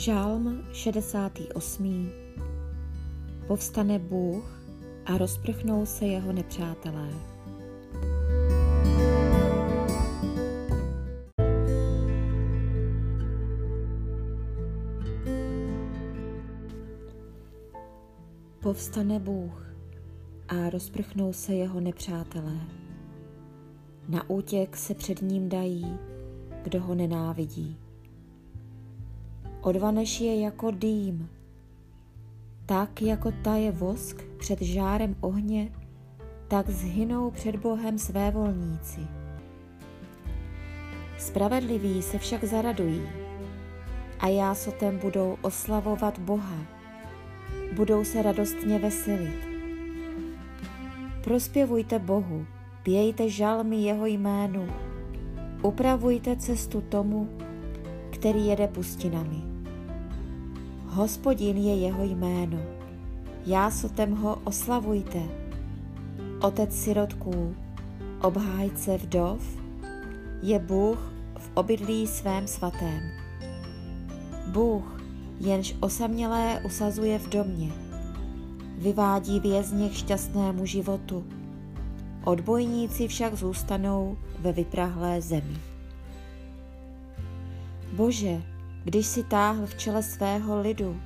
Žálm 68. Povstane Bůh a rozprchnou se jeho nepřátelé. Povstane Bůh a rozprchnou se jeho nepřátelé. Na útěk se před ním dají, kdo ho nenávidí. Odvaneš je jako dým, tak jako taje vosk před žárem ohně, tak zhynou před Bohem své volníci. Spravedliví se však zaradují a jásotem budou oslavovat Boha. Budou se radostně veselit. Prospěvujte Bohu, pějte žalmy jeho jménu, upravujte cestu tomu, který jede pustinami. Hospodin je jeho jméno, jásotem ho oslavujte. Otec sirotků, obhájce vdov, je Bůh v obydlí svém svatém. Bůh, jenž osamělé usazuje v domě, vyvádí vězně k šťastnému životu. Odbojníci však zůstanou ve vyprahlé zemi. Bože, když si táhl v čele svého lidu,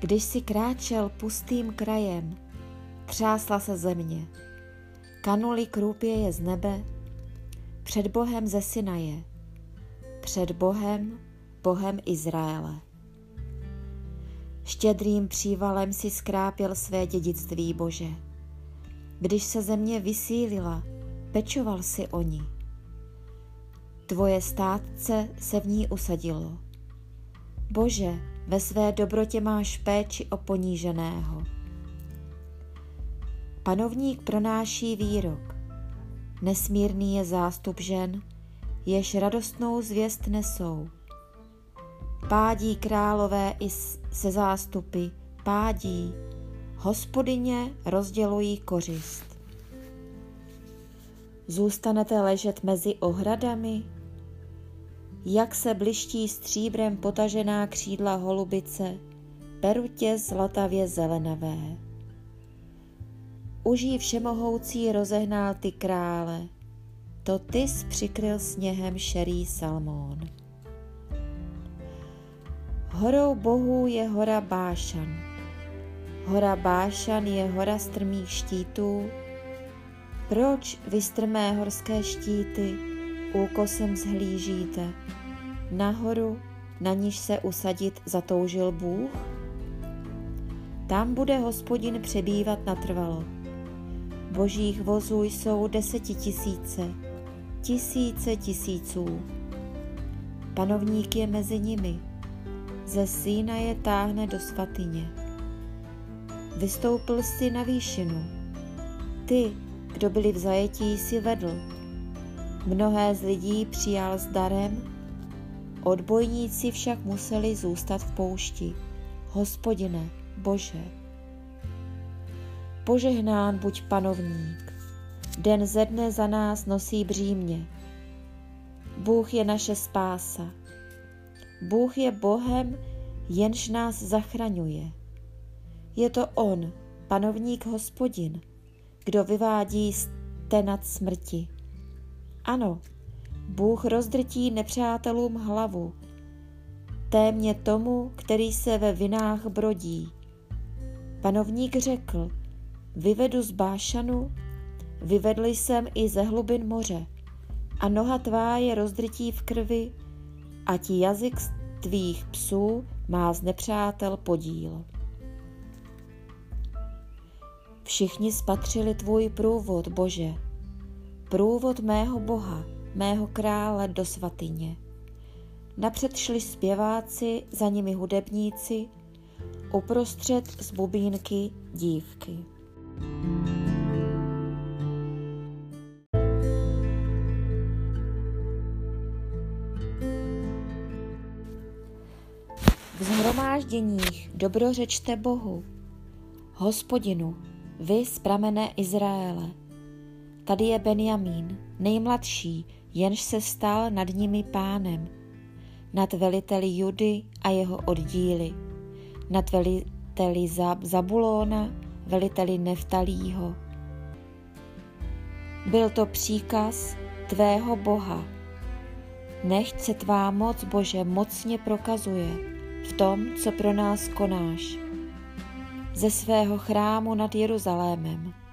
když si kráčel pustým krajem, třásla se země, kanuli krůpěje z nebe, před Bohem ze Sinaje, před Bohem, Bohem Izraele. Štědrým přívalem si skrápěl své dědictví, Bože. Když se země vysílila, pečoval si o ní. Tvoje státce se v ní usadilo. Bože, ve své dobrotě máš péči o poníženého. Panovník pronáší výrok. Nesmírný je zástup žen, jež radostnou zvěst nesou. Pádí králové i se zástupy, pádí, hospodyně rozdělují kořist. Zůstanete ležet mezi ohradami, jak se bliští stříbrem potažená křídla holubice, perutě zlatavě zelenavé. Uží všemohoucí rozehnal ty krále, to ty přikryl sněhem šerý Salmón. Horou bohů je hora Bášan. Hora Bášan je hora strmých štítů. Proč vy strmé horské štíty úkosem zhlížíte? Nahoru, na níž se usadit zatoužil Bůh? Tam bude hospodin přebývat natrvalo. Božích vozů jsou desetitisíce, tisíce tisíců. Panovník je mezi nimi ze sína je táhne do svatyně. Vystoupil si na výšinu. Ty, kdo byli v zajetí, si vedl. Mnohé z lidí přijal s darem, odbojníci však museli zůstat v poušti. Hospodine, Bože. Požehnán buď panovník, den ze dne za nás nosí břímě. Bůh je naše spása Bůh je Bohem, jenž nás zachraňuje. Je to On, panovník hospodin, kdo vyvádí stenat smrti. Ano, Bůh rozdrtí nepřátelům hlavu, témě tomu, který se ve vinách brodí. Panovník řekl, vyvedu z Bášanu, vyvedl jsem i ze hlubin moře, a noha tvá je rozdrtí v krvi, a ti jazyk tvých psů má z nepřátel podíl. Všichni spatřili tvůj průvod, Bože, průvod mého Boha, mého krále do svatyně. Napřed šli zpěváci, za nimi hudebníci, uprostřed z bubínky dívky. V zhromážděních dobrořečte Bohu, hospodinu, vy z pramene Izraele. Tady je Benjamín, nejmladší, jenž se stal nad nimi pánem. nad veliteli Judy a jeho oddíly, nad veliteli Zabulóna, veliteli Neftalího. Byl to příkaz tvého Boha. Nechť se tvá moc, Bože, mocně prokazuje v tom, co pro nás konáš. Ze svého chrámu nad Jeruzalémem.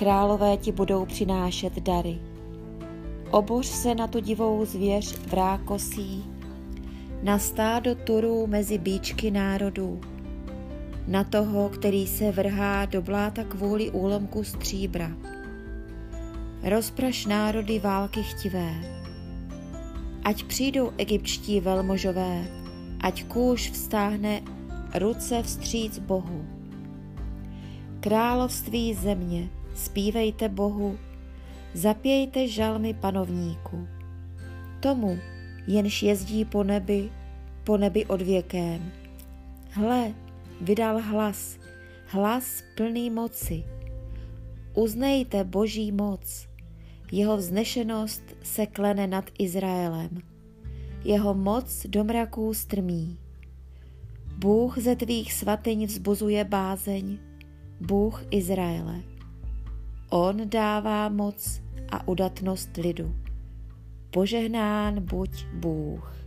Králové ti budou přinášet dary. Oboř se na tu divou zvěř v rákosí, na stádo turů mezi bíčky národů, na toho, který se vrhá do bláta kvůli úlomku stříbra. Rozpraš národy války chtivé. Ať přijdou egyptští velmožové, ať kůž vstáhne ruce vstříc Bohu. Království země, zpívejte Bohu, zapějte žalmy panovníku. Tomu, jenž jezdí po nebi, po nebi odvěkém. Hle, vydal hlas, hlas plný moci. Uznejte boží moc, jeho vznešenost se klene nad Izraelem. Jeho moc do mraků strmí. Bůh ze tvých svatyň vzbuzuje bázeň, Bůh Izraele. On dává moc a udatnost lidu. Požehnán buď Bůh.